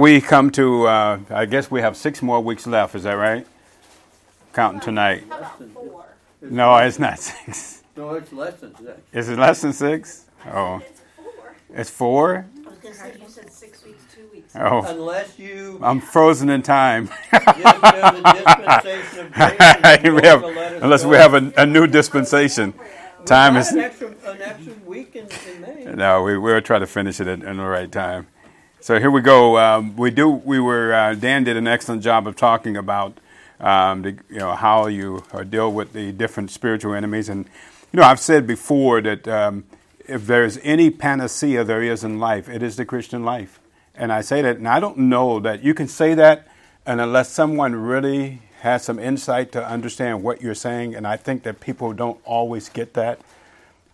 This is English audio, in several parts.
We come to, uh, I guess we have six more weeks left, is that right? Counting tonight. How about four? No, it's not six. No, it's less than six. Is it less than six? Oh, It's four. it's four? I was gonna say, you said six weeks, two weeks. Oh, Unless you I'm frozen in time. get to the dispensation of grace. and we have, Lord will let us unless we have a, a new dispensation. Time is. An extra, an extra week in, in May. No, we we'll try to finish it in, in the right time. So here we go. Um, we do. We were. Uh, Dan did an excellent job of talking about, um, the, you know, how you uh, deal with the different spiritual enemies. And you know, I've said before that um, if there's any panacea there is in life, it is the Christian life. And I say that, and I don't know that you can say that, and unless someone really has some insight to understand what you're saying, and I think that people don't always get that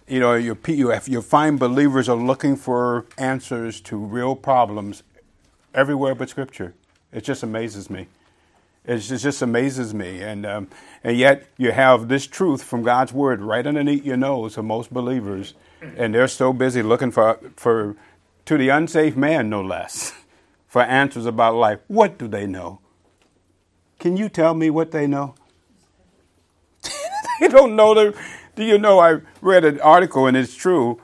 you know, you, you, find believers are looking for answers to real problems everywhere but Scripture. It just amazes me. It just, amazes me. And, um, and yet you have this truth from God's Word right underneath your nose for most believers, and they're so busy looking for, for to the unsafe man, no less, for answers about life. What do they know? Can you tell me what they know? they don't know the. Do you know? I read an article, and it's true.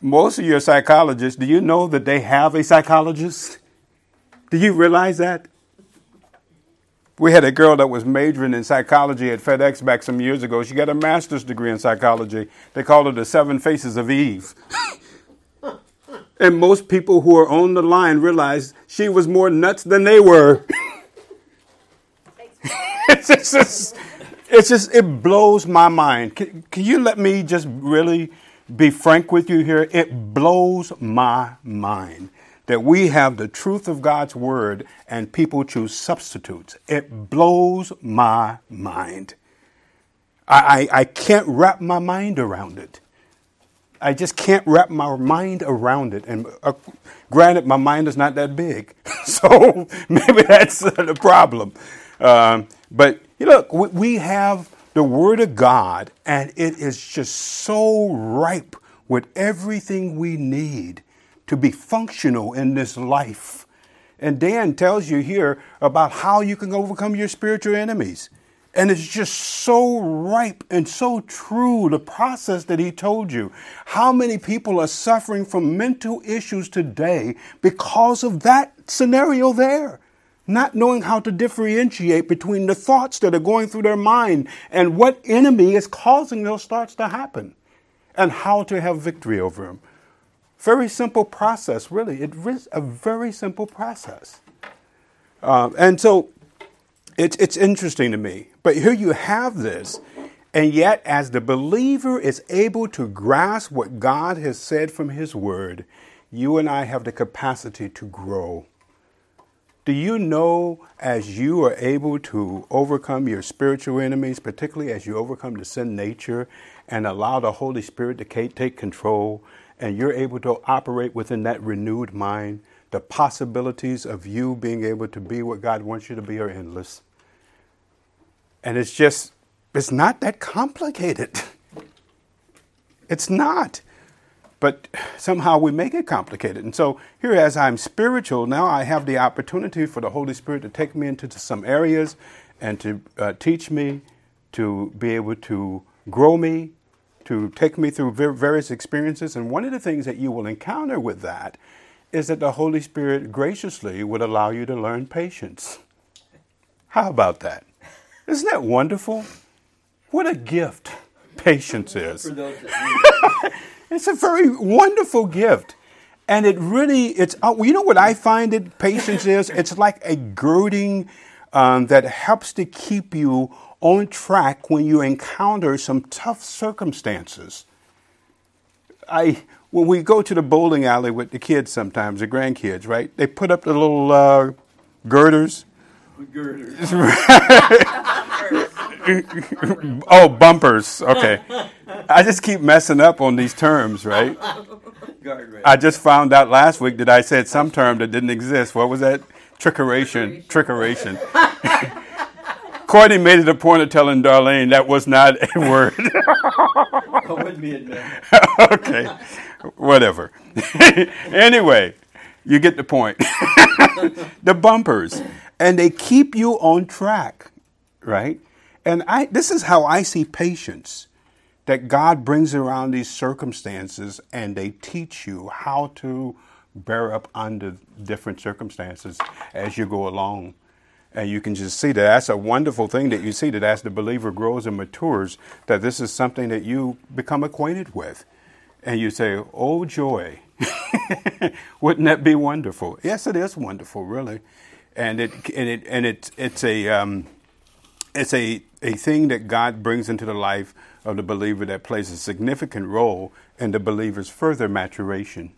Most of your psychologists, do you know that they have a psychologist? Do you realize that? We had a girl that was majoring in psychology at FedEx back some years ago. She got a master's degree in psychology. They called her the Seven Faces of Eve. and most people who are on the line realized she was more nuts than they were. it's just, it's just, it blows my mind. Can, can you let me just really be frank with you here? It blows my mind that we have the truth of God's word and people choose substitutes. It blows my mind. I, I, I can't wrap my mind around it. I just can't wrap my mind around it. And uh, granted, my mind is not that big, so maybe that's the problem. Um, but you look, we, we have the Word of God, and it is just so ripe with everything we need to be functional in this life. And Dan tells you here about how you can overcome your spiritual enemies. And it's just so ripe and so true, the process that he told you. How many people are suffering from mental issues today because of that scenario there? Not knowing how to differentiate between the thoughts that are going through their mind and what enemy is causing those thoughts to happen and how to have victory over them. Very simple process, really. It is a very simple process. Um, and so it's, it's interesting to me. But here you have this, and yet, as the believer is able to grasp what God has said from His Word, you and I have the capacity to grow. Do you know as you are able to overcome your spiritual enemies, particularly as you overcome the sin nature and allow the Holy Spirit to take control, and you're able to operate within that renewed mind, the possibilities of you being able to be what God wants you to be are endless. And it's just, it's not that complicated. It's not. But somehow we make it complicated. And so here, as I'm spiritual, now I have the opportunity for the Holy Spirit to take me into some areas and to uh, teach me, to be able to grow me, to take me through various experiences. And one of the things that you will encounter with that is that the Holy Spirit graciously would allow you to learn patience. How about that? Isn't that wonderful? What a gift patience is. That It's a very wonderful gift. And it really, it's, uh, you know what I find it, patience is? It's like a girding um, that helps to keep you on track when you encounter some tough circumstances. I, when we go to the bowling alley with the kids sometimes, the grandkids, right? They put up the little uh, girders. girders. oh, bumpers. Okay. I just keep messing up on these terms, right? I just found out last week that I said some term that didn't exist. What was that? Trickeration. Trickeration. Courtney made it a point of telling Darlene that was not a word. I wouldn't be admitted. okay. Whatever. anyway, you get the point. the bumpers, and they keep you on track, right? And I, this is how I see patience that God brings around these circumstances and they teach you how to bear up under different circumstances as you go along. And you can just see that that's a wonderful thing that you see that as the believer grows and matures, that this is something that you become acquainted with. And you say, Oh, joy. Wouldn't that be wonderful? Yes, it is wonderful, really. And it and it and it it's a um, it's a a thing that God brings into the life of the believer that plays a significant role in the believer's further maturation.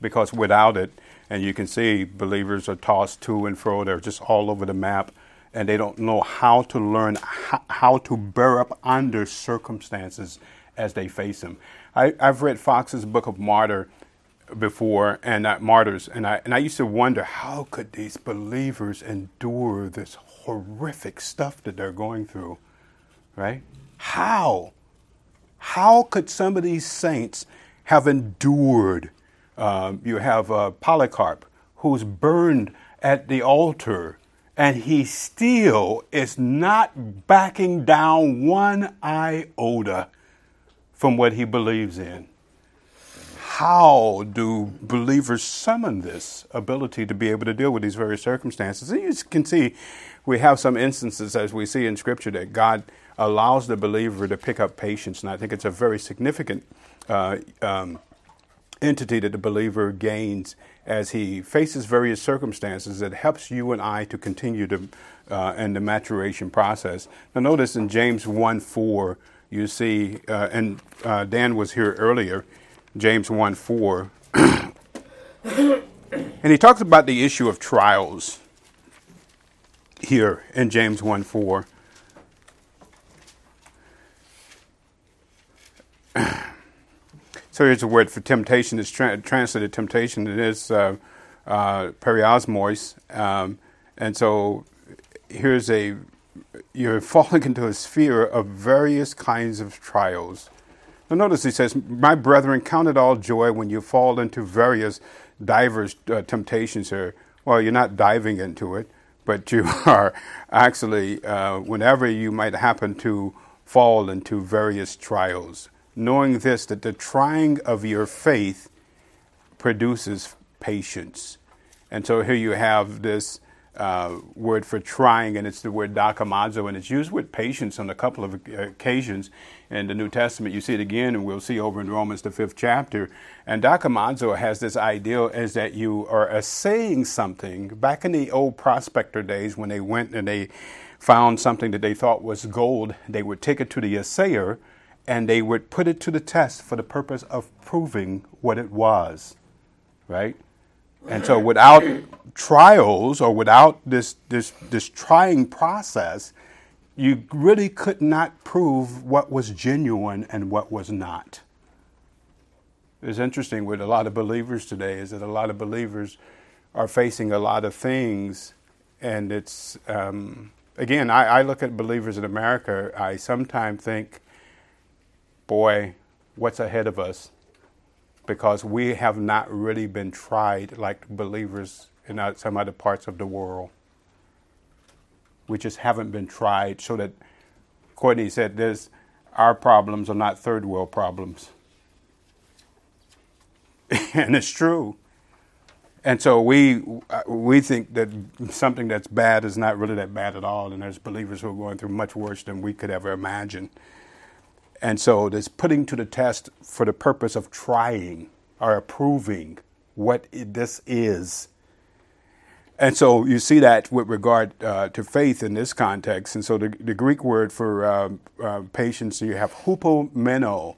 Because without it, and you can see believers are tossed to and fro, they're just all over the map, and they don't know how to learn how, how to bear up under circumstances as they face them. I, have read Foxe's book of Martyr before, and uh, Martyrs, and I, and I used to wonder how could these believers endure this horrific stuff that they're going through, right? How? How could some of these saints have endured? Um, you have uh, Polycarp, who's burned at the altar, and he still is not backing down one iota from what he believes in. How do believers summon this ability to be able to deal with these various circumstances? And you can see we have some instances, as we see in Scripture, that God allows the believer to pick up patience. And I think it's a very significant uh, um, entity that the believer gains as he faces various circumstances that helps you and I to continue to uh, in the maturation process. Now, notice in James 1 4, you see, uh, and uh, Dan was here earlier, James 1 4. and he talks about the issue of trials here in James 1 4. so here's a word for temptation. It's tra- translated temptation. It is uh, uh, peirasmos. Um, and so here's a you're falling into a sphere of various kinds of trials. Now notice he says, "My brethren, count it all joy when you fall into various divers uh, temptations." Here, well, you're not diving into it but you are actually, uh, whenever you might happen to fall into various trials, knowing this, that the trying of your faith produces patience. And so here you have this uh, word for trying, and it's the word dokimazo, and it's used with patience on a couple of occasions in the New Testament. You see it again, and we'll see over in Romans, the fifth chapter. And dokimazo has this idea is that you are assaying something. Back in the old prospector days, when they went and they found something that they thought was gold, they would take it to the assayer and they would put it to the test for the purpose of proving what it was, right? And so without trials or without this, this, this trying process, you really could not prove what was genuine and what was not. It's interesting with a lot of believers today is that a lot of believers are facing a lot of things, and it's um, again I, I look at believers in America. I sometimes think, boy, what's ahead of us? because we have not really been tried like believers in some other parts of the world. We just haven't been tried so that Courtney said this our problems are not third world problems. and it's true. And so we we think that something that's bad is not really that bad at all, and there's believers who are going through much worse than we could ever imagine. And so this putting to the test for the purpose of trying or approving what this is. And so you see that with regard uh, to faith in this context. And so the, the Greek word for uh, uh, patience, you have hupomeno,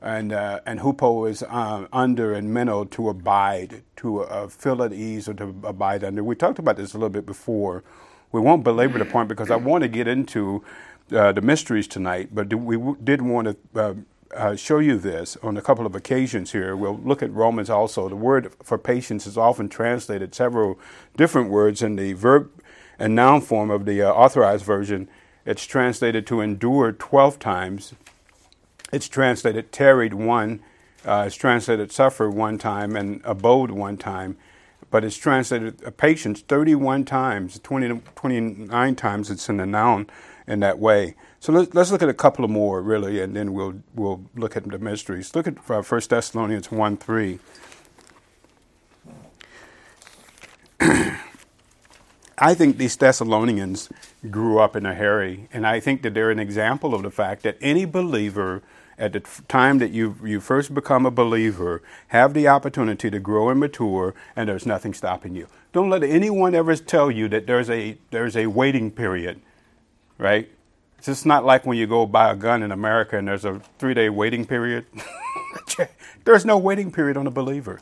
and uh, and hupo is uh, under, and meno to abide, to uh, feel at ease or to abide under. We talked about this a little bit before. We won't belabor the point because I want to get into the mysteries tonight, but we did want to uh, show you this on a couple of occasions here. We'll look at Romans also. The word for patience is often translated several different words in the verb and noun form of the uh, authorized version. It's translated to endure 12 times. It's translated tarried one. Uh, it's translated suffer one time and abode one time. but it's translated patience 31 times, 20, 29 times it's in the noun in that way. So let's, let's look at a couple of more, really, and then we'll, we'll look at the mysteries. Look at uh, 1 Thessalonians 1 3. I think these Thessalonians grew up in a hurry, and I think that they're an example of the fact that any believer at the time that you you first become a believer have the opportunity to grow and mature, and there's nothing stopping you. Don't let anyone ever tell you that there's a there's a waiting period, right? It's just not like when you go buy a gun in America and there's a three day waiting period. there's no waiting period on a believer,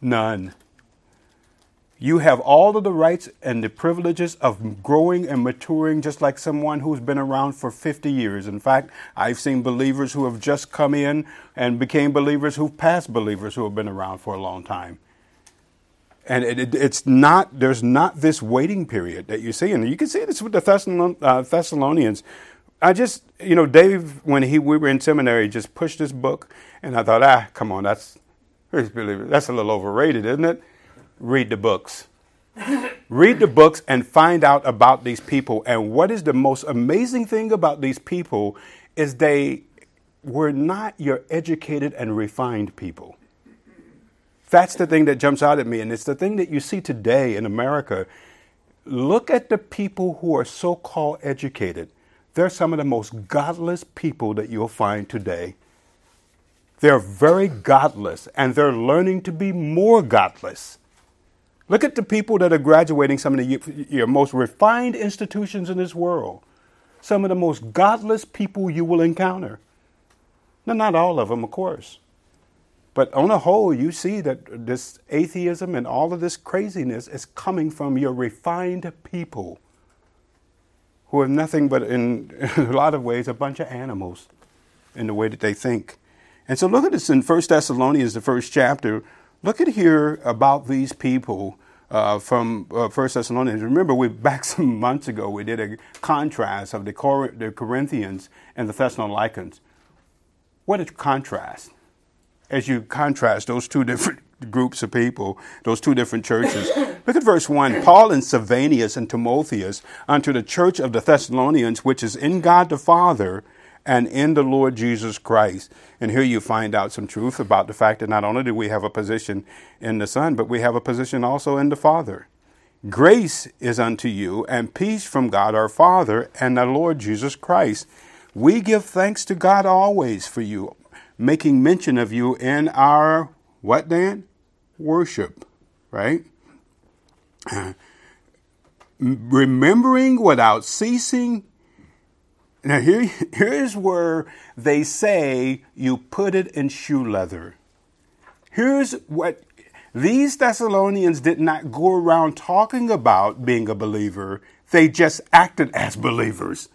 none. You have all of the rights and the privileges of growing and maturing just like someone who's been around for 50 years. In fact, I've seen believers who have just come in and became believers who've passed believers who have been around for a long time. And it, it, it's not, there's not this waiting period that you see. And you can see this with the uh, Thessalonians. I just, you know, Dave, when he, we were in seminary, just pushed this book. And I thought, ah, come on, that's, that's a little overrated, isn't it? read the books. read the books and find out about these people. And what is the most amazing thing about these people is they were not your educated and refined people. That's the thing that jumps out at me. And it's the thing that you see today in America. Look at the people who are so called educated. They're some of the most godless people that you'll find today. They're very godless and they're learning to be more godless. Look at the people that are graduating some of the your most refined institutions in this world. Some of the most godless people you will encounter. Now, not all of them, of course. But on a whole, you see that this atheism and all of this craziness is coming from your refined people who are nothing but, in, a lot of ways, a bunch of animals in the way that they think. And so look at this in 1 Thessalonians, the first chapter, Look at here about these people uh, from uh, First Thessalonians. Remember, we back some months ago we did a contrast of the, Cor- the Corinthians and the Thessalonians. What a contrast! As you contrast those two different groups of people, those two different churches. Look at verse 1. Paul and Silvanus and Timotheus unto the church of the Thessalonians, which is in God the Father and in the Lord Jesus Christ. And here you find out some truth about the fact that not only do we have a position in the Son, but we have a position also in the Father. Grace is unto you, and peace from God our Father and the Lord Jesus Christ. We give thanks to God always for you, making mention of you in our, what Dan? Worship, right? Remembering without ceasing now, here, here's where they say you put it in shoe leather. Here's what these Thessalonians did not go around talking about being a believer, they just acted as believers.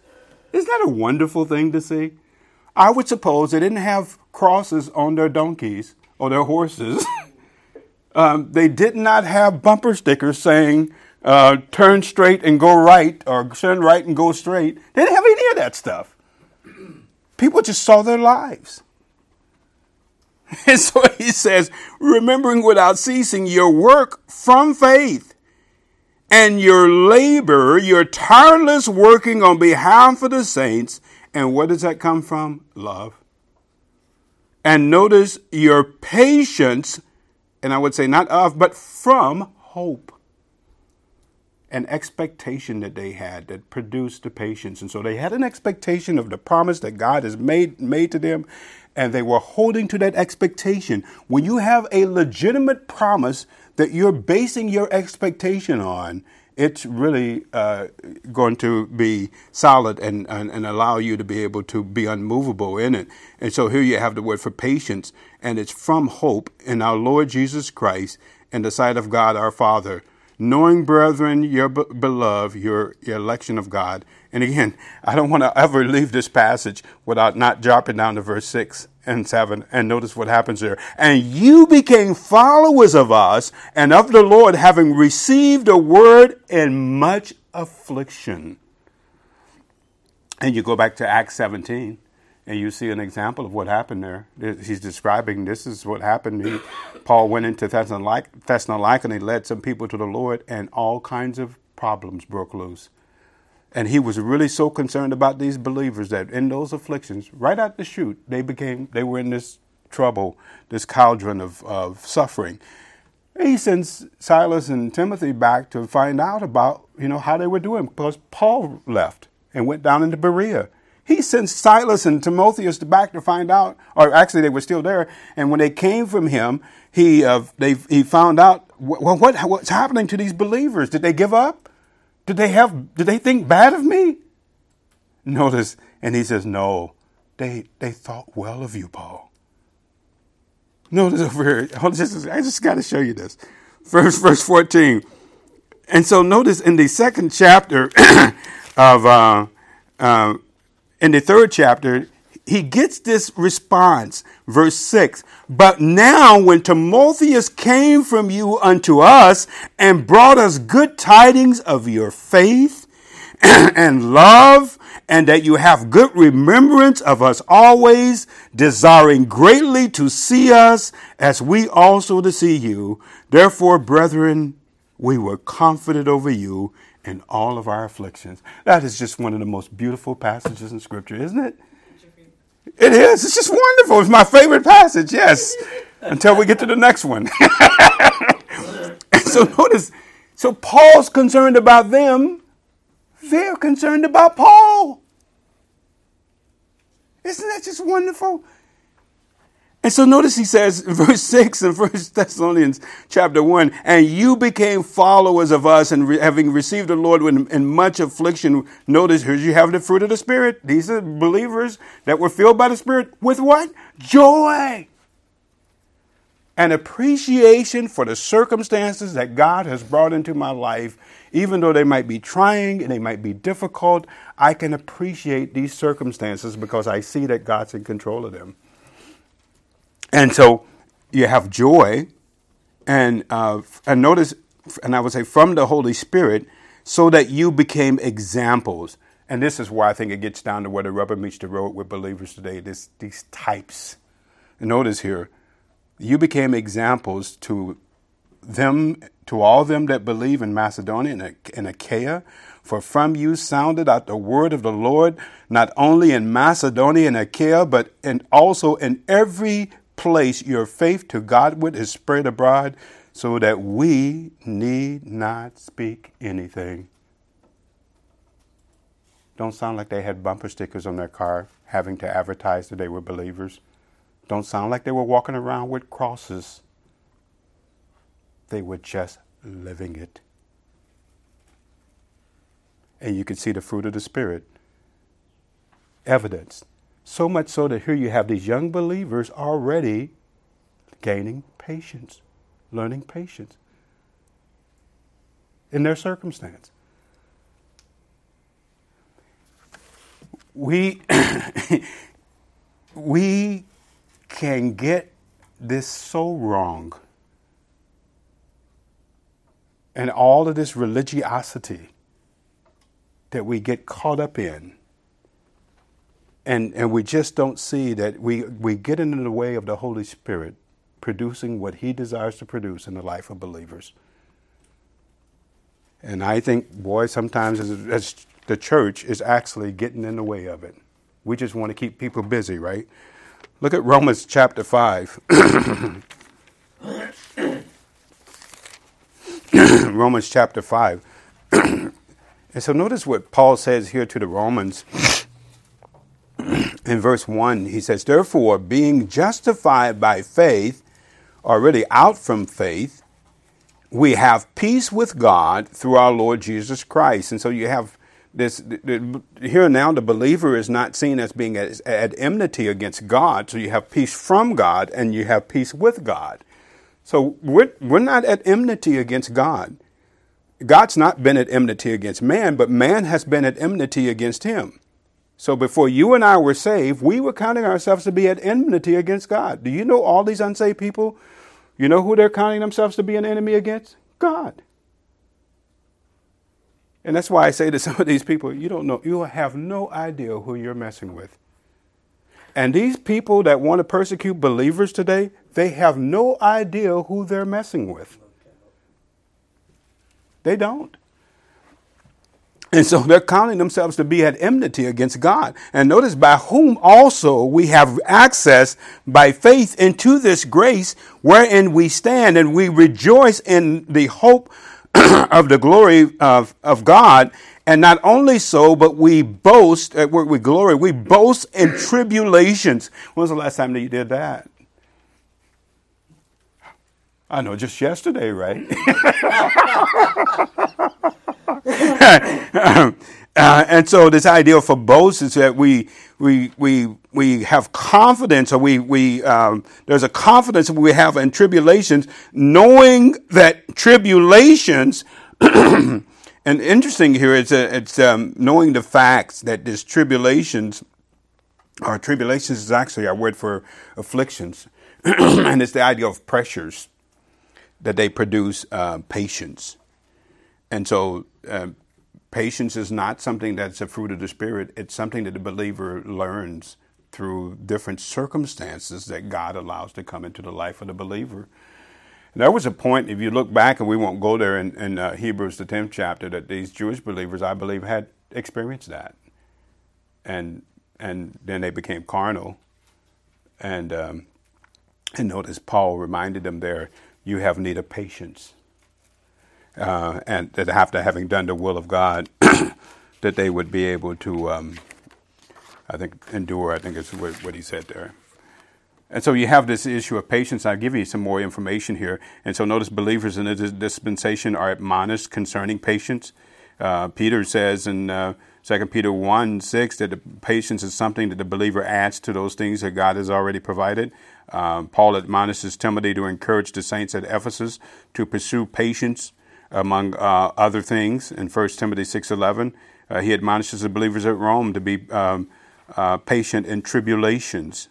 Isn't that a wonderful thing to see? I would suppose they didn't have crosses on their donkeys or their horses. um, they did not have bumper stickers saying, uh, turn straight and go right, or turn right and go straight. They didn't have any of that stuff. People just saw their lives. And so he says, remembering without ceasing your work from faith and your labor, your tireless working on behalf of the saints. And where does that come from? Love. And notice your patience, and I would say not of, but from hope an expectation that they had that produced the patience. And so they had an expectation of the promise that God has made, made to them, and they were holding to that expectation. When you have a legitimate promise that you're basing your expectation on, it's really uh, going to be solid and, and, and, allow you to be able to be unmovable in it. And so here you have the word for patience, and it's from hope in our Lord Jesus Christ in the sight of God our Father knowing, brethren, your be- beloved, your, your election of God. And again, I don't want to ever leave this passage without not dropping down to verse 6 and 7 and notice what happens there. And you became followers of us and of the Lord, having received a word in much affliction. And you go back to Acts 17 And you see an example of what happened there. He's describing this is what happened. He, Paul went into Thessalonica and he led some people to the Lord, and all kinds of problems broke loose. And he was really so concerned about these believers that in those afflictions, right out the chute, they became they were in this trouble, this cauldron of, of suffering. And he sends Silas and Timothy back to find out about, you know, how they were doing because Paul left and went down into Berea. He sent Silas and Timotheus back to find out, or actually they were still there. And when they came from him, he uh, they he found out well what what's happening to these believers? Did they give up? Did they have did they think bad of me? Notice, and he says, No, they they thought well of you, Paul. Notice over here. Hold just, I just got to show you this. Verse verse 14. And so notice in the second chapter of uh, uh, in the third chapter, he gets this response. Verse 6 But now, when Timotheus came from you unto us and brought us good tidings of your faith and love, and that you have good remembrance of us always, desiring greatly to see us as we also to see you. Therefore, brethren, we were confident over you in all of our afflictions. That is just one of the most beautiful passages in Scripture, isn't it? It is. It's just wonderful. It's my favorite passage, yes. Until we get to the next one. so notice, so Paul's concerned about them. They're concerned about Paul. Isn't that just wonderful? And so notice he says verse 6 in First Thessalonians chapter 1, and you became followers of us and re- having received the Lord in, in much affliction. Notice here you have the fruit of the Spirit. These are believers that were filled by the Spirit with what? Joy. An appreciation for the circumstances that God has brought into my life, even though they might be trying and they might be difficult, I can appreciate these circumstances because I see that God's in control of them. And so you have joy, and uh, and notice, and I would say from the Holy Spirit, so that you became examples. And this is why I think it gets down to where the rubber meets the road with believers today. This these types. And notice here, you became examples to them, to all them that believe in Macedonia and Achaia. For from you sounded out the word of the Lord, not only in Macedonia and Achaia, but in also in every place your faith to Godward is spread abroad so that we need not speak anything. Don't sound like they had bumper stickers on their car having to advertise that they were believers. Don't sound like they were walking around with crosses. They were just living it. And you can see the fruit of the Spirit. Evidence so much so that here you have these young believers already gaining patience, learning patience in their circumstance. We, we can get this so wrong. And all of this religiosity that we get caught up in and, and we just don't see that we, we get into the way of the Holy Spirit producing what He desires to produce in the life of believers. And I think, boy, sometimes as, as the church is actually getting in the way of it. We just want to keep people busy, right? Look at Romans chapter 5. Romans chapter 5. and so notice what Paul says here to the Romans in verse 1, he says, Therefore, being justified by faith, already out from faith, we have peace with God through our Lord Jesus Christ. And so you have this the, the, here now, the believer is not seen as being at, at enmity against God. So you have peace from God and you have peace with God. So we're, we're not at enmity against God. God's not been at enmity against man, but man has been at enmity against him. So before you and I were saved, we were counting ourselves to be at enmity against God. Do you know all these unsaved people? You know who they're counting themselves to be an enemy against? God. And that's why I say to some of these people, you don't know, you have no idea who you're messing with. And these people that want to persecute believers today, they have no idea who they're messing with. They don't. And so they're counting themselves to be at enmity against God. And notice by whom also we have access by faith into this grace wherein we stand and we rejoice in the hope of the glory of, of God. And not only so, but we boast, we glory, we boast in tribulations. When was the last time that you did that? I know, just yesterday, right? uh, and so this idea for boast is that we we we we have confidence, or we we um, there's a confidence we have in tribulations, knowing that tribulations. and interesting here is that it's um, knowing the facts that this tribulations, or tribulations is actually our word for afflictions, and it's the idea of pressures that they produce uh, patience. And so, uh, patience is not something that's a fruit of the Spirit, it's something that the believer learns through different circumstances that God allows to come into the life of the believer. There was a point, if you look back, and we won't go there in, in uh, Hebrews, the 10th chapter, that these Jewish believers, I believe, had experienced that. And, and then they became carnal. And, um, and notice Paul reminded them there you have need of patience. Uh, and that after having done the will of God, that they would be able to, um, I think, endure, I think is what, what, he said there. And so you have this issue of patience. I'll give you some more information here. And so notice believers in this dispensation are admonished concerning patience. Uh, Peter says in uh, 2 Peter 1 6 that the patience is something that the believer adds to those things that God has already provided. Um, Paul admonishes Timothy to encourage the saints at Ephesus to pursue patience among uh, other things. In 1 Timothy 6.11, uh, he admonishes the believers at Rome to be um, uh, patient in tribulations.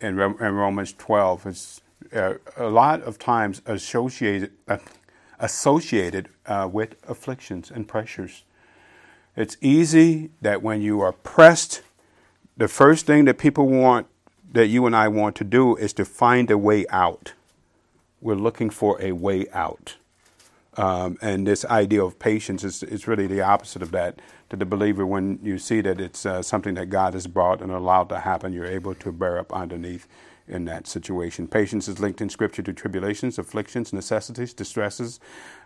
In, in Romans 12, it's uh, a lot of times associated, uh, associated uh, with afflictions and pressures. It's easy that when you are pressed, the first thing that people want that you and I want to do is to find a way out. We're looking for a way out. Um, and this idea of patience is, is really the opposite of that. To the believer, when you see that it's uh, something that God has brought and allowed to happen, you're able to bear up underneath in that situation. Patience is linked in Scripture to tribulations, afflictions, necessities, distresses,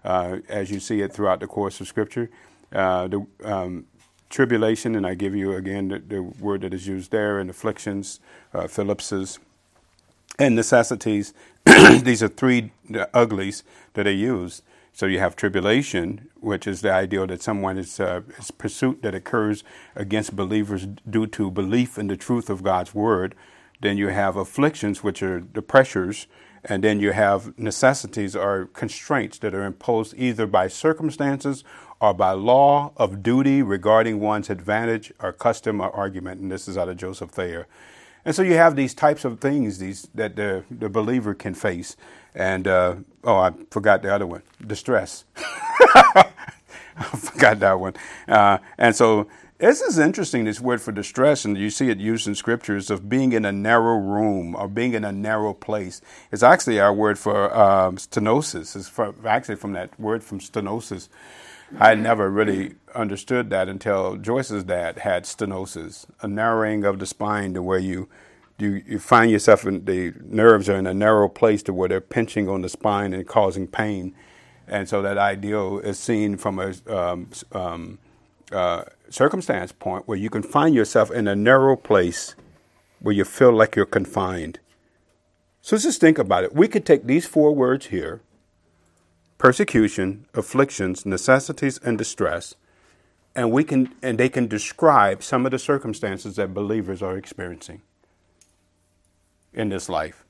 uh, as you see it throughout the course of Scripture. Uh, the um, tribulation, and I give you again the, the, word that is used there, and afflictions, uh, thlipsis, and necessities. These are three uglies that are used. So you have tribulation, which is the idea that someone is, uh, is pursuit that occurs against believers due to belief in the truth of God's word. Then you have afflictions, which are the pressures, and then you have necessities or constraints that are imposed either by circumstances or by law of duty regarding one's advantage or custom or argument. And this is out of Joseph Thayer. And so you have these types of things these that the, the believer can face. And uh, oh, I forgot the other one, distress. I forgot that one. Uh, and so this is interesting, this word for distress, and you see it used in scriptures of being in a narrow room or being in a narrow place. It's actually our word for um, stenosis. It's actually from that word from stenosis. I never really understood that until Joyce's dad had stenosis, a narrowing of the spine to where you, you, you find yourself in the nerves are in a narrow place to where they're pinching on the spine and causing pain. And so that ideal is seen from a um, um, uh, circumstance point where you can find yourself in a narrow place where you feel like you're confined. So just think about it. We could take these four words here persecution, afflictions, necessities, and distress, and we can and they can describe some of the circumstances that believers are experiencing in this life.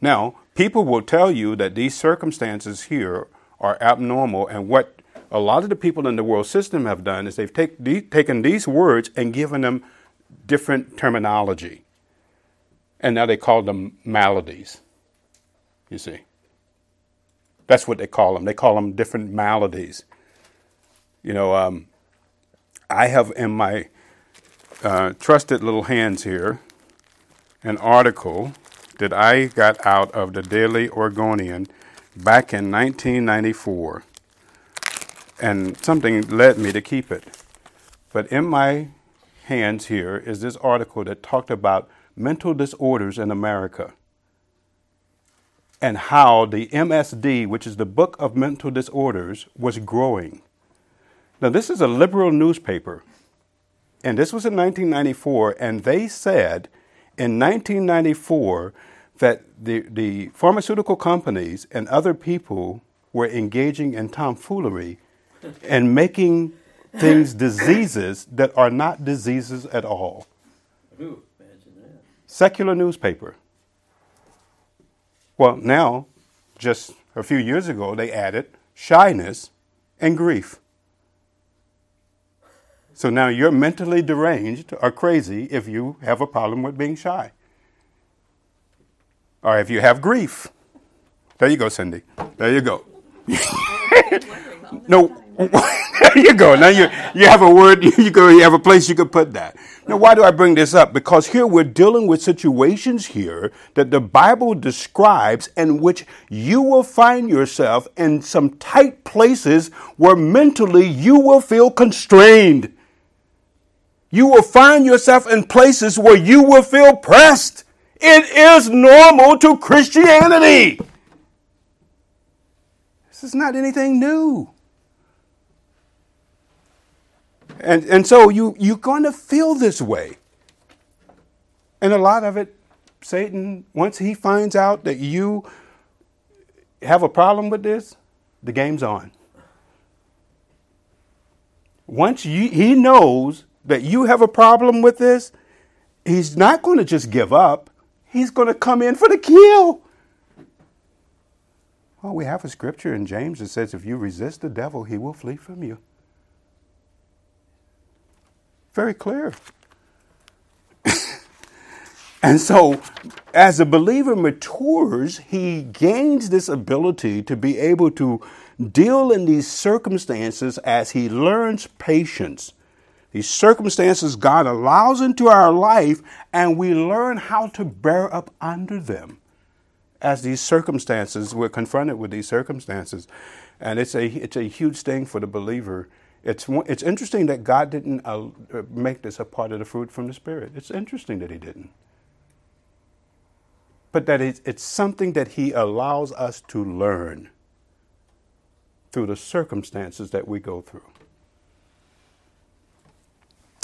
Now, people will tell you that these circumstances here are abnormal and what a lot of the people in the world system have done is they've take, de- taken these words and given them different terminology. And now they call them maladies. You see. That's what they call them. They call them different maladies. You know, um, I have in my uh, trusted little hands here an article that I got out of the Daily Oregonian back in 1994, and something led me to keep it. But in my hands here is this article that talked about mental disorders in America and how the MSD, which is the Book of Mental Disorders, was growing. Now, this is a liberal newspaper, and this was in 1994, and they said in 1994 that the, the pharmaceutical companies and other people were engaging in tomfoolery and making things diseases that are not diseases at all. Ooh. Secular newspaper. Well, now, just a few years ago, they added shyness and grief. So now you're mentally deranged or crazy if you have a problem with being shy. Or if you have grief. There you go, Cindy. There you go. no, there you go. Now you you have a word. You go. You have a place you could put that. Now, why do I bring this up? Because here we're dealing with situations here that the Bible describes in which you will find yourself in some tight places where mentally you will feel constrained. You will find yourself in places where you will feel pressed. It is normal to Christianity. This is not anything new. And, and so you, you're going to feel this way. And a lot of it, Satan, once he finds out that you have a problem with this, the game's on. Once you, he knows that you have a problem with this, he's not going to just give up. He's going to come in for the kill. Well, we have a scripture in James that says if you resist the devil, he will flee from you. Very clear. and so, as a believer matures, he gains this ability to be able to deal in these circumstances as he learns patience. These circumstances God allows into our life, and we learn how to bear up under them as these circumstances, we're confronted with these circumstances. And it's a, it's a huge thing for the believer it's, it's interesting that God didn't uh, make this a part of the fruit from the Spirit. It's interesting that He didn't. But that it's, it's something that He allows us to learn through the circumstances that we go through.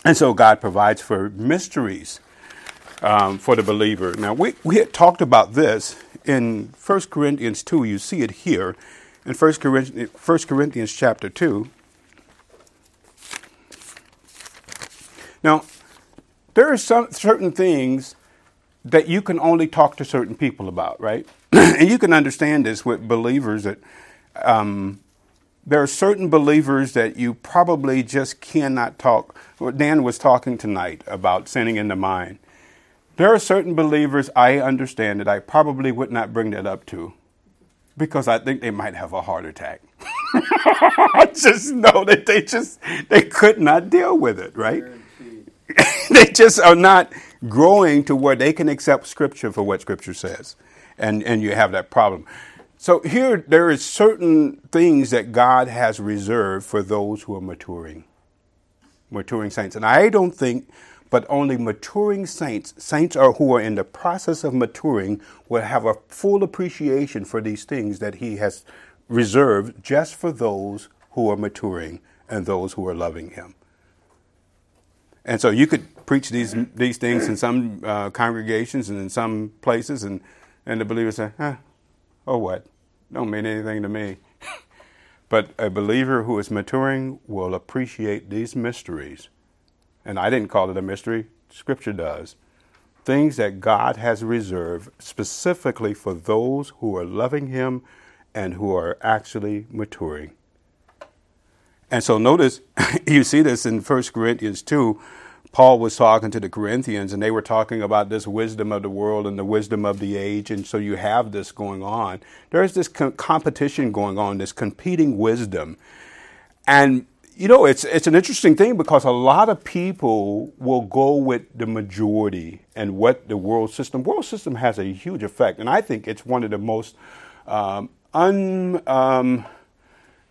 And so God provides for mysteries um, for the believer. Now, we, we had talked about this in 1 Corinthians 2. You see it here in 1 Corinthians, 1 Corinthians chapter 2. Now, there are some certain things that you can only talk to certain people about, right? and you can understand this with believers that um, there are certain believers that you probably just cannot talk. Dan was talking tonight about sinning in the mind. There are certain believers I understand that I probably would not bring that up to because I think they might have a heart attack. I just know that they just they could not deal with it, right? they just are not growing to where they can accept Scripture for what Scripture says. And, and you have that problem. So here, there is certain things that God has reserved for those who are maturing, maturing saints. And I don't think, but only maturing saints, saints are who are in the process of maturing, will have a full appreciation for these things that He has reserved just for those who are maturing and those who are loving Him. And so you could preach these these things in some uh, congregations and in some places, and and the believers say, "Huh, oh what? Don't mean anything to me." but a believer who is maturing will appreciate these mysteries, and I didn't call it a mystery. Scripture does. Things that God has reserved specifically for those who are loving Him and who are actually maturing. And so notice, you see this in 1 Corinthians 2. Paul was talking to the Corinthians, and they were talking about this wisdom of the world and the wisdom of the age. And so you have this going on. There's this co- competition going on, this competing wisdom. And you know, it's it's an interesting thing because a lot of people will go with the majority and what the world system. World system has a huge effect, and I think it's one of the most um, un. Um,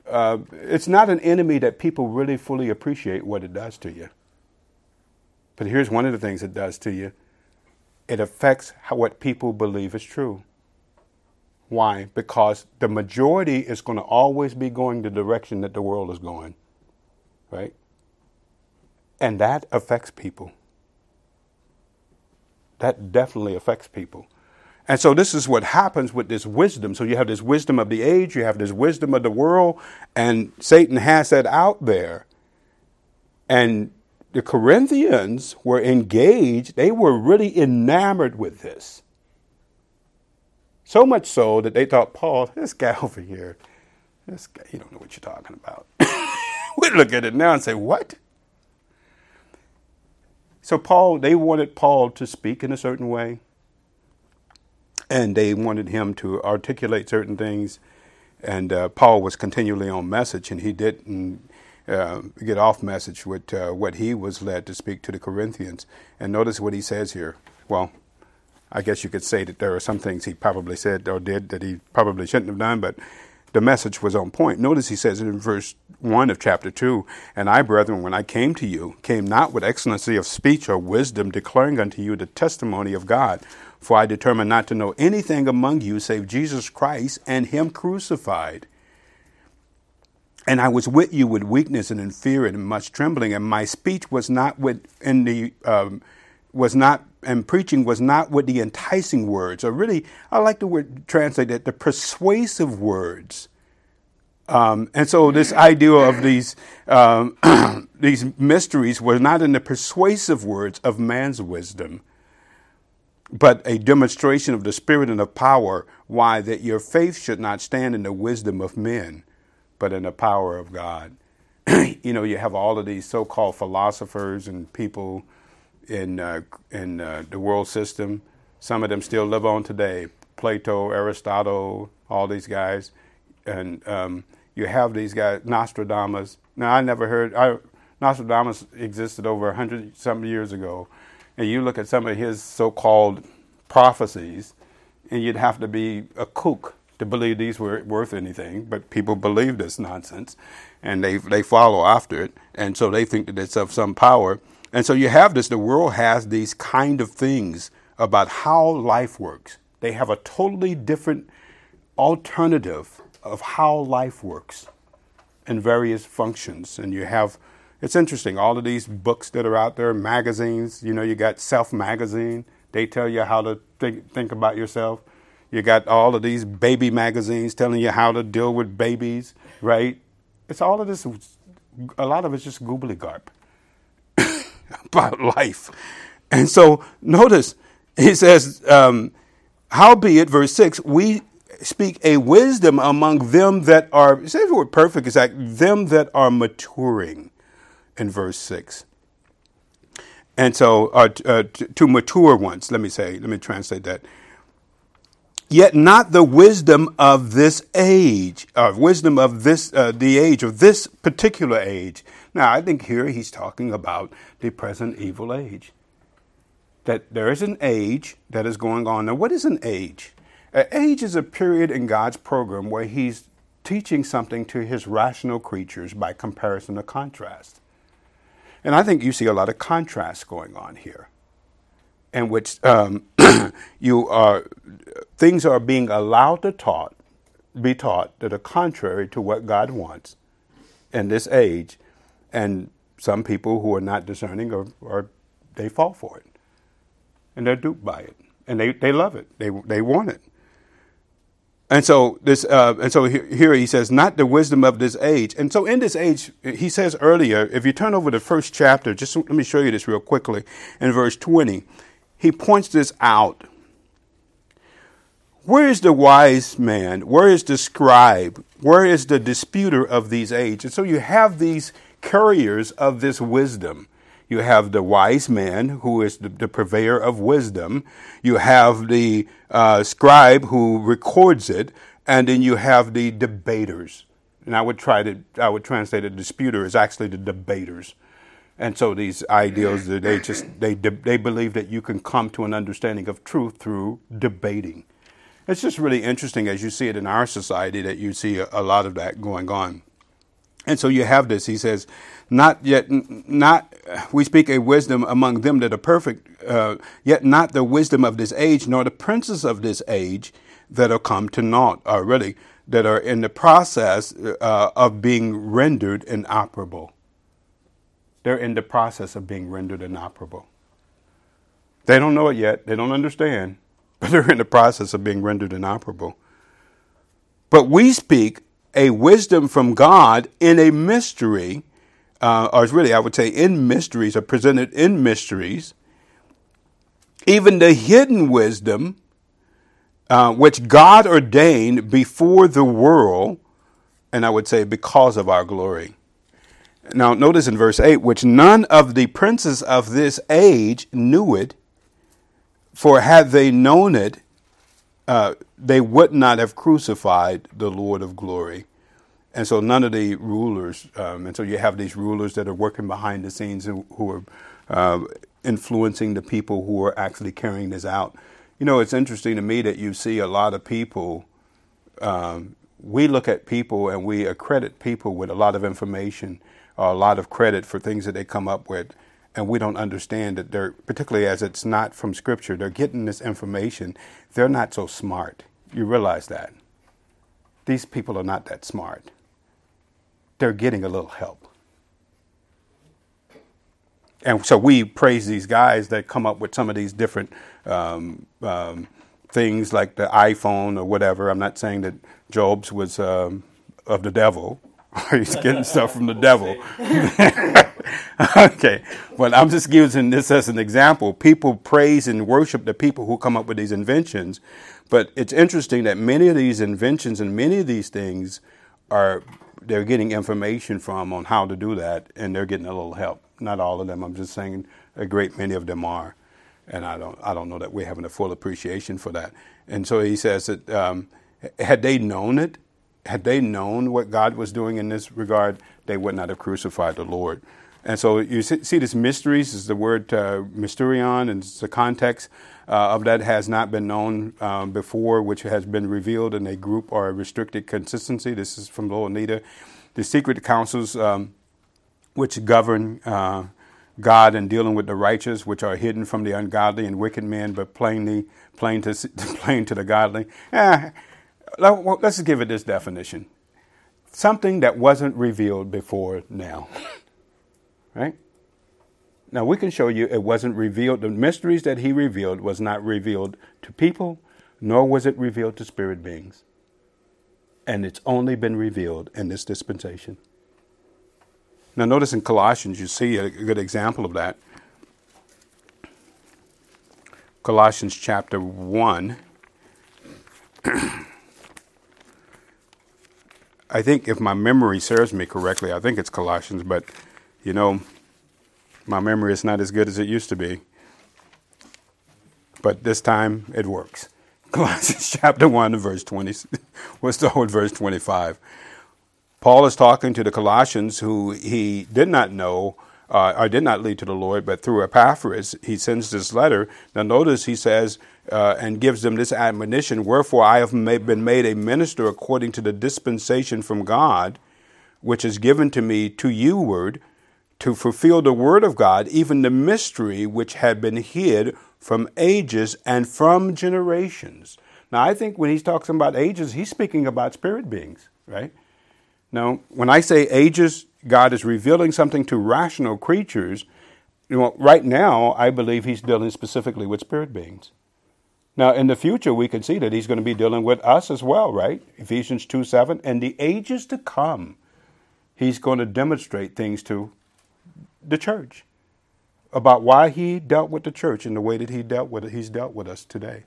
uh, it's not an enemy that people really fully appreciate what it does to you. But here's one of the things it does to you it affects how, what people believe is true. Why? Because the majority is going to always be going the direction that the world is going, right? And that affects people. That definitely affects people. And so this is what happens with this wisdom. So you have this wisdom of the age, you have this wisdom of the world, and Satan has that out there. And the Corinthians were engaged, they were really enamored with this. So much so that they thought, Paul, this guy over here, this guy, you don't know what you're talking about. we look at it now and say, what? So Paul, they wanted Paul to speak in a certain way, and they wanted him to articulate certain things. And uh, Paul was continually on message, and he didn't uh, get off message with uh, what he was led to speak to the Corinthians. And notice what he says here. Well, I guess you could say that there are some things he probably said or did that he probably shouldn't have done, but the message was on point. Notice he says in verse 1 of chapter 2 And I, brethren, when I came to you, came not with excellency of speech or wisdom, declaring unto you the testimony of God. For I determined not to know anything among you save Jesus Christ and Him crucified. And I was with you with weakness and in fear and much trembling, and my speech was not with in the um, was not and preaching was not with the enticing words, or really, I like the word translate that the persuasive words. Um, and so this idea of these um, these mysteries was not in the persuasive words of man's wisdom, but a demonstration of the spirit and of power. Why that your faith should not stand in the wisdom of men but in the power of God. you know, you have all of these so-called philosophers and people in uh, in uh, the world system. Some of them still live on today. Plato, Aristotle, all these guys, and um, you have these guys. Nostradamus. Now, I never heard. I, Nostradamus existed over a hundred some years ago, and you look at some of his so-called prophecies, and you'd have to be a kook to believe these were worth anything, but people believe this nonsense and they, they follow after it. And so they think that it's of some power. And so you have this, the world has these kind of things about how life works. They have a totally different alternative of how life works in various functions. And you have, it's interesting, all of these books that are out there, magazines, you know, you got Self Magazine, they tell you how to think, think about yourself. You got all of these baby magazines telling you how to deal with babies, right? It's all of this, a lot of it's just googly garp about life. And so notice, he says, um, Howbeit, verse 6, we speak a wisdom among them that are, say the word perfect is like them that are maturing in verse 6. And so, uh, uh, to, mature ones, let me say, let me translate that yet not the wisdom of this age, uh, wisdom of this, uh, the age of this particular age. Now, I think here he's talking about the present evil age. That there is an age that is going on. Now, what is an age? An age is a period in God's program where he's teaching something to his rational creatures by comparison or contrast. And I think you see a lot of contrast going on here in which um, you are things are being allowed to taught be taught that are contrary to what God wants in this age, and some people who are not discerning or, or they fall for it, and they're duped by it, and they, they love it, they they want it. And so this, uh, and so here, he says, not the wisdom of this age. And so in this age, he says earlier, if you turn over the first chapter, just let me show you this real quickly. In verse twenty, he points this out. Where is the wise man? Where is the scribe? Where is the disputer of these age? And so you have these carriers of this wisdom. You have the wise man, who is the, the purveyor of wisdom. You have the uh, scribe who records it. And then you have the debaters. And I would try to, I would translate a disputer as actually the debaters. And so these ideals, they just, they, they believe that you can come to an understanding of truth through debating. It's just really interesting as you see it in our society that you see a, a lot of that going on. And so you have this. He says, "Not yet, not we speak a wisdom among them that are perfect, uh, yet not the wisdom of this age, nor the princes of this age that are come to naught, already, that are in the process uh, of being rendered inoperable. They're in the process of being rendered inoperable. They don't know it yet. They don't understand, but they're in the process of being rendered inoperable. But we speak a wisdom from God in a mystery, uh, or really, I would say, in mysteries, or presented in mysteries, even the hidden wisdom uh, which God ordained before the world, and I would say because of our glory. Now, notice in verse 8, which none of the princes of this age knew it, for had they known it, uh, they would not have crucified the Lord of glory. And so none of the rulers, um, and so you have these rulers that are working behind the scenes who, who are uh, influencing the people who are actually carrying this out. You know, it's interesting to me that you see a lot of people. Um, we look at people and we accredit people with a lot of information or a lot of credit for things that they come up with and we don't understand that they're, particularly as it's not from Scripture, they're getting this information. They're not so smart. You realize that. These people are not that smart. They're getting a little help. And so we praise these guys that come up with some of these different um, um, things like the iPhone or whatever. I'm not saying that Jobs was um, of the devil. He's getting stuff from the devil. okay, but I'm just using this as an example. People praise and worship the people who come up with these inventions, but it's interesting that many of these inventions and many of these things are they're getting information from on how to do that, and they're getting a little help. Not all of them. I'm just saying a great many of them are, and I don't I don't know that we're having a full appreciation for that. And so he says that um, had they known it, had they known what God was doing in this regard, they would not have crucified the Lord. And so you see, this mysteries is the word uh, mysterion, and the context uh, of that has not been known um, before, which has been revealed in a group or a restricted consistency. This is from Louw-Nida. The secret counsels um, which govern uh, God and dealing with the righteous, which are hidden from the ungodly and wicked men, but plainly plain to plain to the godly. Eh, let's give it this definition: something that wasn't revealed before now. Right? Now we can show you it wasn't revealed. The mysteries that he revealed was not revealed to people, nor was it revealed to spirit beings. And it's only been revealed in this dispensation. Now notice in Colossians you see a good example of that. Colossians chapter 1. I think if my memory serves me correctly, I think it's Colossians, but you know, my memory is not as good as it used to be. But this time it works. Colossians chapter 1, verse 20. What's the whole verse 25? Paul is talking to the Colossians who he did not know uh, or did not lead to the Lord, but through Epaphras, he sends this letter. Now, notice he says, uh, and gives them this admonition Wherefore I have made, been made a minister according to the dispensation from God, which is given to me to you, word to fulfill the word of God, even the mystery which had been hid from ages and from generations. Now, I think when he's talking about ages, he's speaking about spirit beings, right? Now, when I say ages, God is revealing something to rational creatures. You know, right now, I believe he's dealing specifically with spirit beings. Now, in the future, we can see that he's going to be dealing with us as well, right? Ephesians 2 7. And the ages to come, he's going to demonstrate things to the church about why he dealt with the church in the way that he dealt with it. He's dealt with us today.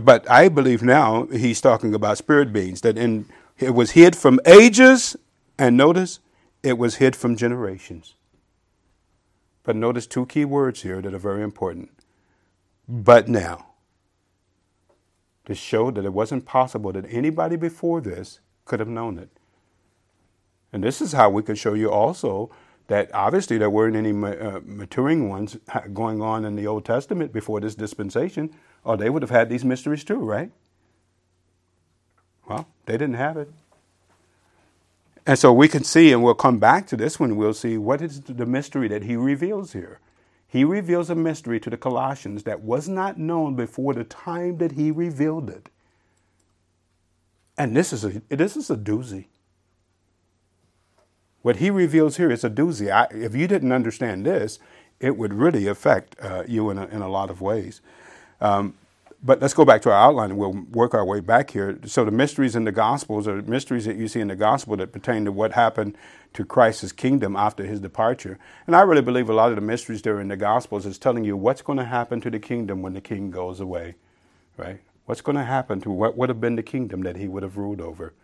But I believe now he's talking about spirit beings that in it was hid from ages, and notice it was hid from generations. But notice two key words here that are very important. But now, to show that it wasn't possible that anybody before this could have known it. And this is how we can show you also that obviously there weren't any uh, maturing ones going on in the Old Testament before this dispensation, or they would have had these mysteries too, right? Well, they didn't have it. And so we can see, and we'll come back to this one, we'll see what is the mystery that he reveals here. He reveals a mystery to the Colossians that was not known before the time that he revealed it. And this is a, this is a doozy. What he reveals here is a doozy. I, if you didn't understand this, it would really affect uh, you in a, in a lot of ways. Um, but let's go back to our outline and we'll work our way back here. So the mysteries in the Gospels are mysteries that you see in the Gospel that pertain to what happened to Christ's kingdom after his departure. And I really believe a lot of the mysteries there in the Gospels is telling you what's going to happen to the kingdom when the king goes away, right? What's going to happen to what would have been the kingdom that he would have ruled over.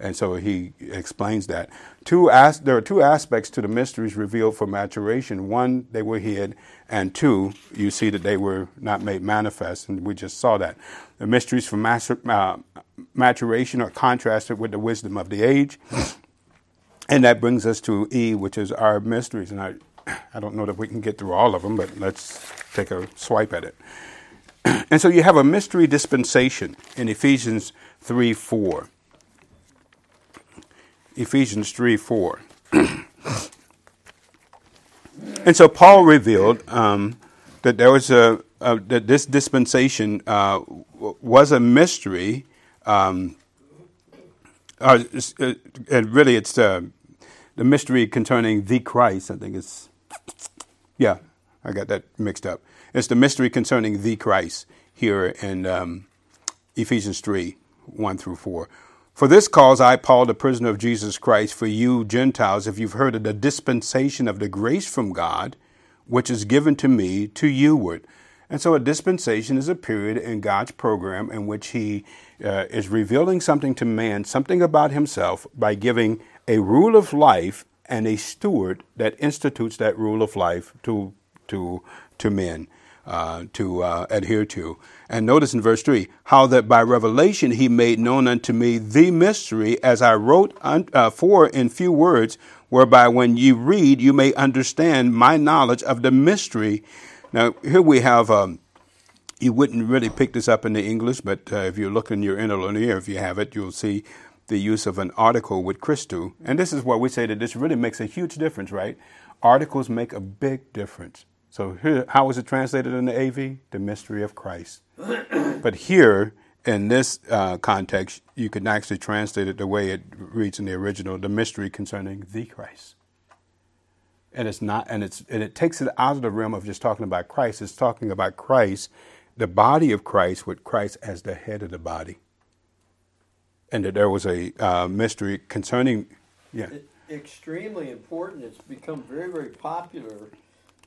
And so he explains that. Two as, there are two aspects to the mysteries revealed for maturation. One, they were hid, and two, you see that they were not made manifest, and we just saw that. The mysteries for uh, maturation are contrasted with the wisdom of the age. And that brings us to E, which is our mysteries. And I, I don't know that we can get through all of them, but let's take a swipe at it. And so you have a mystery dispensation in Ephesians 3 4. Ephesians 3 4. and so Paul revealed um, that there was a, that this dispensation uh, was a mystery. Um, uh, uh, and really, it's uh, the mystery concerning the Christ. I think it's yeah, I got that mixed up. It's the mystery concerning the Christ here in um, Ephesians three one through four. For this cause I, Paul, the prisoner of Jesus Christ, for you Gentiles, if you've heard of the dispensation of the grace from God, which is given to me to youward. And so a dispensation is a period in God's program in which He uh, is revealing something to man, something about Himself, by giving a rule of life and a steward that institutes that rule of life to to to men uh, to uh, adhere to. And notice in verse 3 how that by revelation he made known unto me the mystery, as I wrote un- uh, for in few words, whereby when you read, you may understand my knowledge of the mystery. Now, here we have. Um, you wouldn't really pick this up in the English, but uh, if you look in your interlinear, if you have it, you'll see the use of an article with Christou. And this is where we say that this really makes a huge difference, right? Articles make a big difference. So here, how was it translated in the AV? The mystery of Christ. but here, in this uh, context, you can actually translate it the way it reads in the original: the mystery concerning the Christ. And it's not, and it's, and it takes it out of the realm of just talking about Christ. It's talking about Christ, the body of Christ, with Christ as the head of the body. And that there was a uh, mystery concerning, yeah. extremely important. It's become very, very popular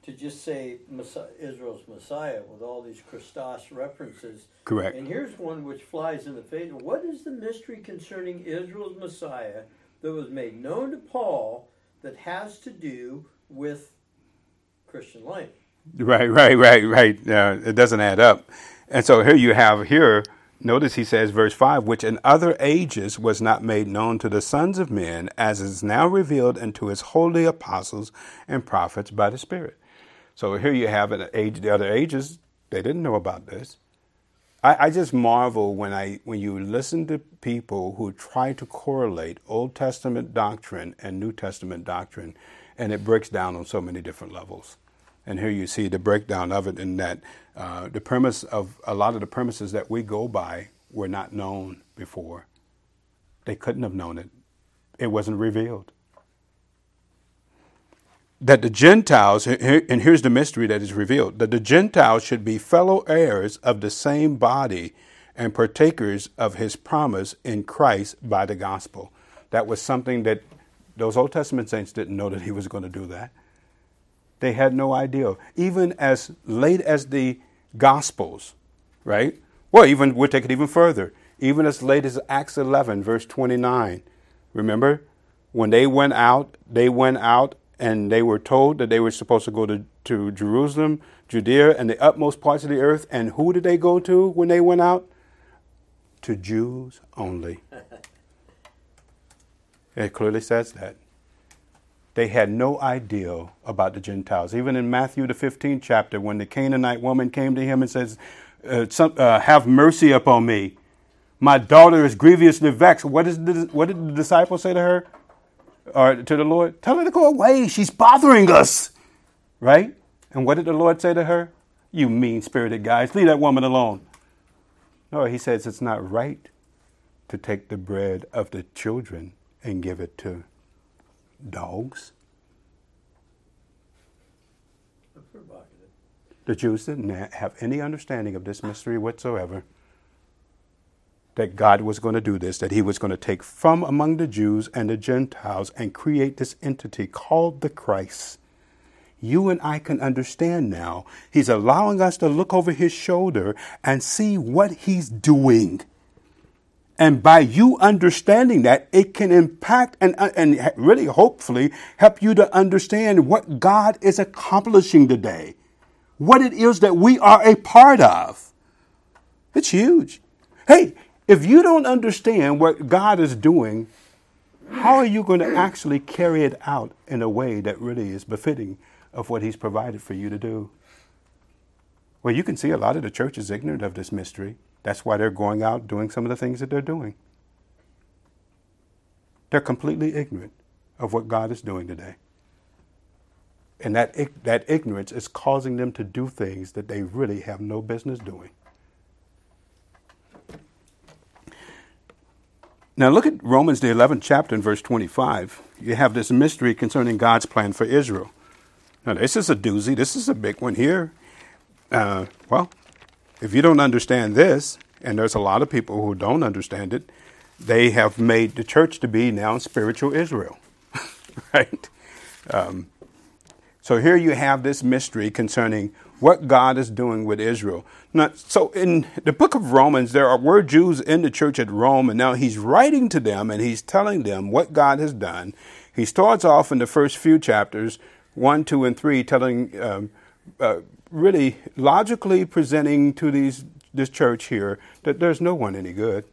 to just say Messiah, Israel's Messiah with all these Christos references. Correct. And here's one which flies in the face. What is the mystery concerning Israel's Messiah that was made known to Paul that has to do with Christian life? Right, right, right, right. Uh, it doesn't add up. And so here you have here, notice he says, verse 5, which in other ages was not made known to the sons of men, as is now revealed unto his holy apostles and prophets by the Spirit. So here you have an age, the other ages, they didn't know about this. I, I just marvel when I when you listen to people who try to correlate Old Testament doctrine and New Testament doctrine, and it breaks down on so many different levels. And here you see the breakdown of it in that uh, the premise of a lot of the premises that we go by were not known before. They couldn't have known it. It wasn't revealed that the Gentiles, and here's the mystery that is revealed, that the Gentiles should be fellow heirs of the same body and partakers of his promise in Christ by the gospel. That was something that those Old Testament saints didn't know that he was going to do that. They had no idea. Even as late as the Gospels, right? Well, even we'll take it even further. Even as late as Acts 11, verse 29. Remember? When they went out, they went out and they were told that they were supposed to go to, to Jerusalem, Judea, and the utmost parts of the earth. And who did they go to when they went out? To Jews only. it clearly says that they had no idea about the Gentiles. Even in Matthew, the 15th chapter, when the Canaanite woman came to him and says, uh, some, uh, Have mercy upon me. My daughter is grievously vexed. What, is the, what did the disciples say to her? Or to the Lord? Tell her to go away. She's bothering us. Right? And what did the Lord say to her? You mean spirited guys, leave that woman alone. No, he says it's not right to take the bread of the children and give it to dogs. The Jews didn't have any understanding of this mystery whatsoever. That God was going to do this, that He was going to take from among the Jews and the Gentiles and create this entity called the Christ. You and I can understand now. He's allowing us to look over His shoulder and see what He's doing. And by you understanding that, it can impact and, uh, and really, hopefully, help you to understand what God is accomplishing today, what it is that we are a part of. It's huge. Hey, if you don't understand what God is doing, how are you going to actually carry it out in a way that really is befitting of what He's provided for you to do? Well, you can see a lot of the church is ignorant of this mystery. That's why they're going out doing some of the things that they're doing. They're completely ignorant of what God is doing today. And that, that ignorance is causing them to do things that they really have no business doing. Now look at Romans, the 11th chapter, and verse 25. You have this mystery concerning God's plan for Israel. Now, this is a doozy. This is a big one here. Uh, well, if you don't understand this, and there's a lot of people who don't understand it, they have made the church to be now spiritual Israel, right? Um, so here you have this mystery concerning what God is doing with Israel. Now, so in the book of Romans, there are, were Jews in the church at Rome, and now he's writing to them and he's telling them what God has done. He starts off in the first few chapters, one, two, and three, telling um, uh, really logically presenting to these this church here that there's no one any good.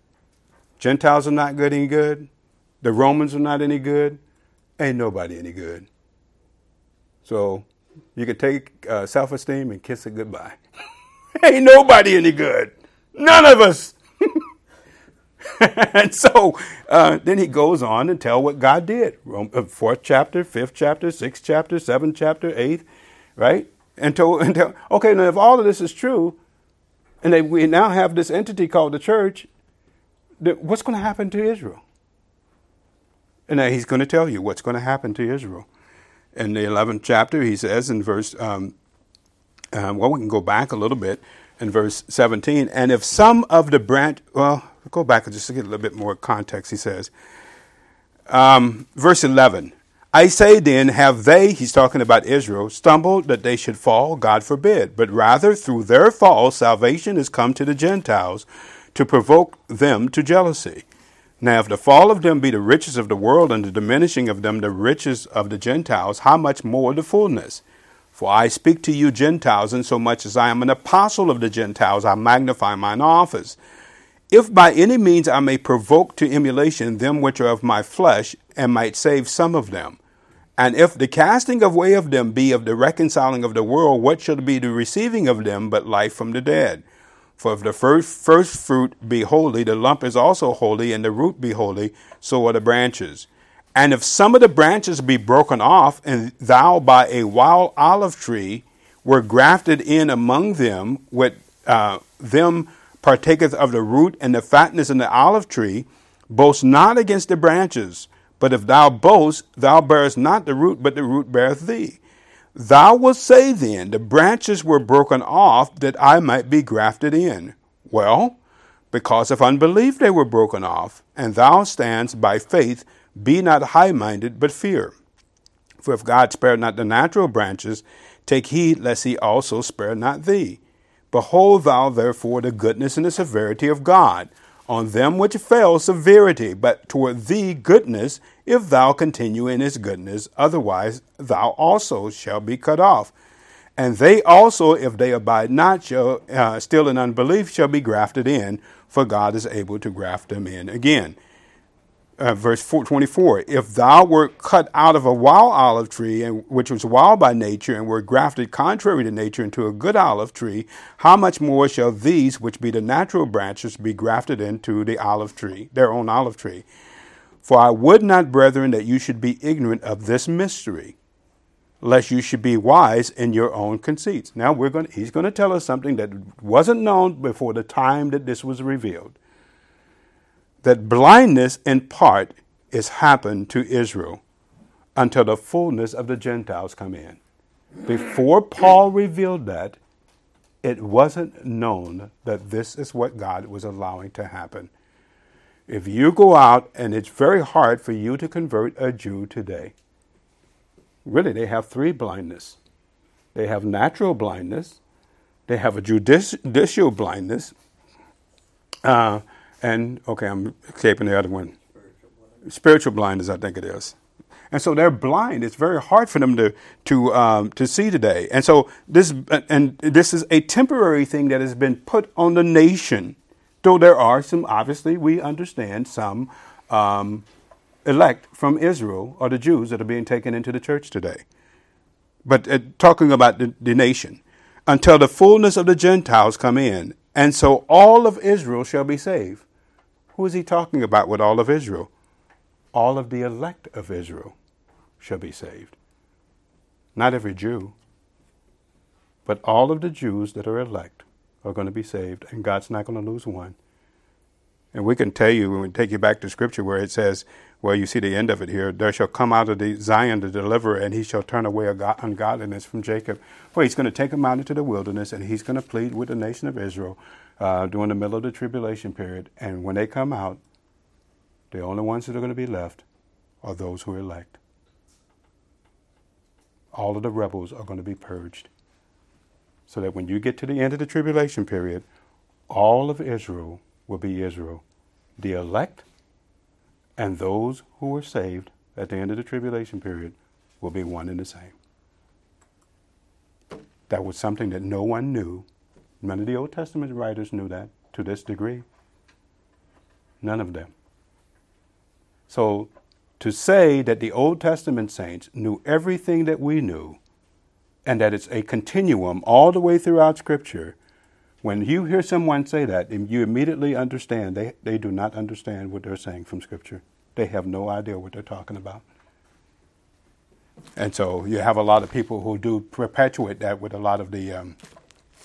Gentiles are not good any good. The Romans are not any good. Ain't nobody any good. So you can take uh, self esteem and kiss it goodbye. Ain't nobody any good. None of us. and so uh, then he goes on and tell what God did. Uh, fourth chapter, fifth chapter, sixth chapter, seventh chapter, eighth, right? until, until okay, now if all of this is true, and they, we now have this entity called the church, what's going to happen to Israel? And he's going to tell you what's going to happen to Israel. In the 11th chapter, he says in verse, um, um, well, we can go back a little bit in verse 17. And if some of the branch, well, go back just to get a little bit more context, he says. Um, verse 11 I say then, have they, he's talking about Israel, stumbled that they should fall? God forbid. But rather, through their fall, salvation has come to the Gentiles to provoke them to jealousy. Now, if the fall of them be the riches of the world and the diminishing of them the riches of the Gentiles, how much more the fullness? For I speak to you Gentiles, and so much as I am an apostle of the Gentiles, I magnify mine office. If by any means I may provoke to emulation them which are of my flesh, and might save some of them. And if the casting away of them be of the reconciling of the world, what shall be the receiving of them but life from the dead? For if the first, first fruit be holy, the lump is also holy, and the root be holy, so are the branches. And if some of the branches be broken off, and thou by a wild olive tree were grafted in among them, with uh, them partaketh of the root and the fatness in the olive tree, boast not against the branches. But if thou boast, thou bearest not the root, but the root beareth thee. Thou wilt say then, The branches were broken off that I might be grafted in. Well, because of unbelief they were broken off, and thou standst by faith, be not high minded, but fear. For if God spared not the natural branches, take heed lest he also spare not thee. Behold thou therefore the goodness and the severity of God on them which fail severity, but toward thee goodness, if thou continue in his goodness, otherwise thou also shalt be cut off. And they also, if they abide not, shall uh, still in unbelief, shall be grafted in, for God is able to graft them in again. Uh, verse 4, 24 If thou wert cut out of a wild olive tree, and, which was wild by nature, and were grafted contrary to nature into a good olive tree, how much more shall these, which be the natural branches, be grafted into the olive tree, their own olive tree? For I would not, brethren, that you should be ignorant of this mystery, lest you should be wise in your own conceits. Now we're going. He's going to tell us something that wasn't known before the time that this was revealed that blindness in part is happened to Israel until the fullness of the Gentiles come in. Before Paul revealed that, it wasn't known that this is what God was allowing to happen. If you go out, and it's very hard for you to convert a Jew today, really, they have three blindness they have natural blindness, they have a judicial blindness, uh, and okay, I'm escaping the other one. Spiritual, blindness, I think it is. And so they're blind. It's very hard for them to to um, to see today. And so this and this is a temporary thing that has been put on the nation. Though there are some, obviously, we understand some um, elect from Israel or the Jews that are being taken into the church today. But uh, talking about the, the nation, until the fullness of the Gentiles come in, and so all of Israel shall be saved. Who is he talking about with all of Israel? All of the elect of Israel shall be saved. Not every Jew, but all of the Jews that are elect are going to be saved, and God's not going to lose one. And we can tell you, when we take you back to Scripture where it says, well, you see the end of it here, there shall come out of the Zion the deliverer, and he shall turn away ungodliness from Jacob. Well, he's going to take him out into the wilderness, and he's going to plead with the nation of Israel uh, during the middle of the tribulation period. And when they come out, the only ones that are going to be left are those who are elect. All of the rebels are going to be purged. So that when you get to the end of the tribulation period, all of Israel will be Israel. The elect and those who were saved at the end of the tribulation period will be one and the same. That was something that no one knew None of the Old Testament writers knew that to this degree. None of them. So to say that the Old Testament saints knew everything that we knew and that it's a continuum all the way throughout Scripture, when you hear someone say that, you immediately understand they, they do not understand what they're saying from Scripture. They have no idea what they're talking about. And so you have a lot of people who do perpetuate that with a lot of the um,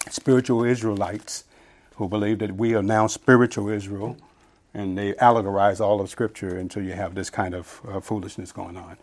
spiritual Israelites who believe that we are now spiritual Israel, and they allegorize all of Scripture until you have this kind of uh, foolishness going on.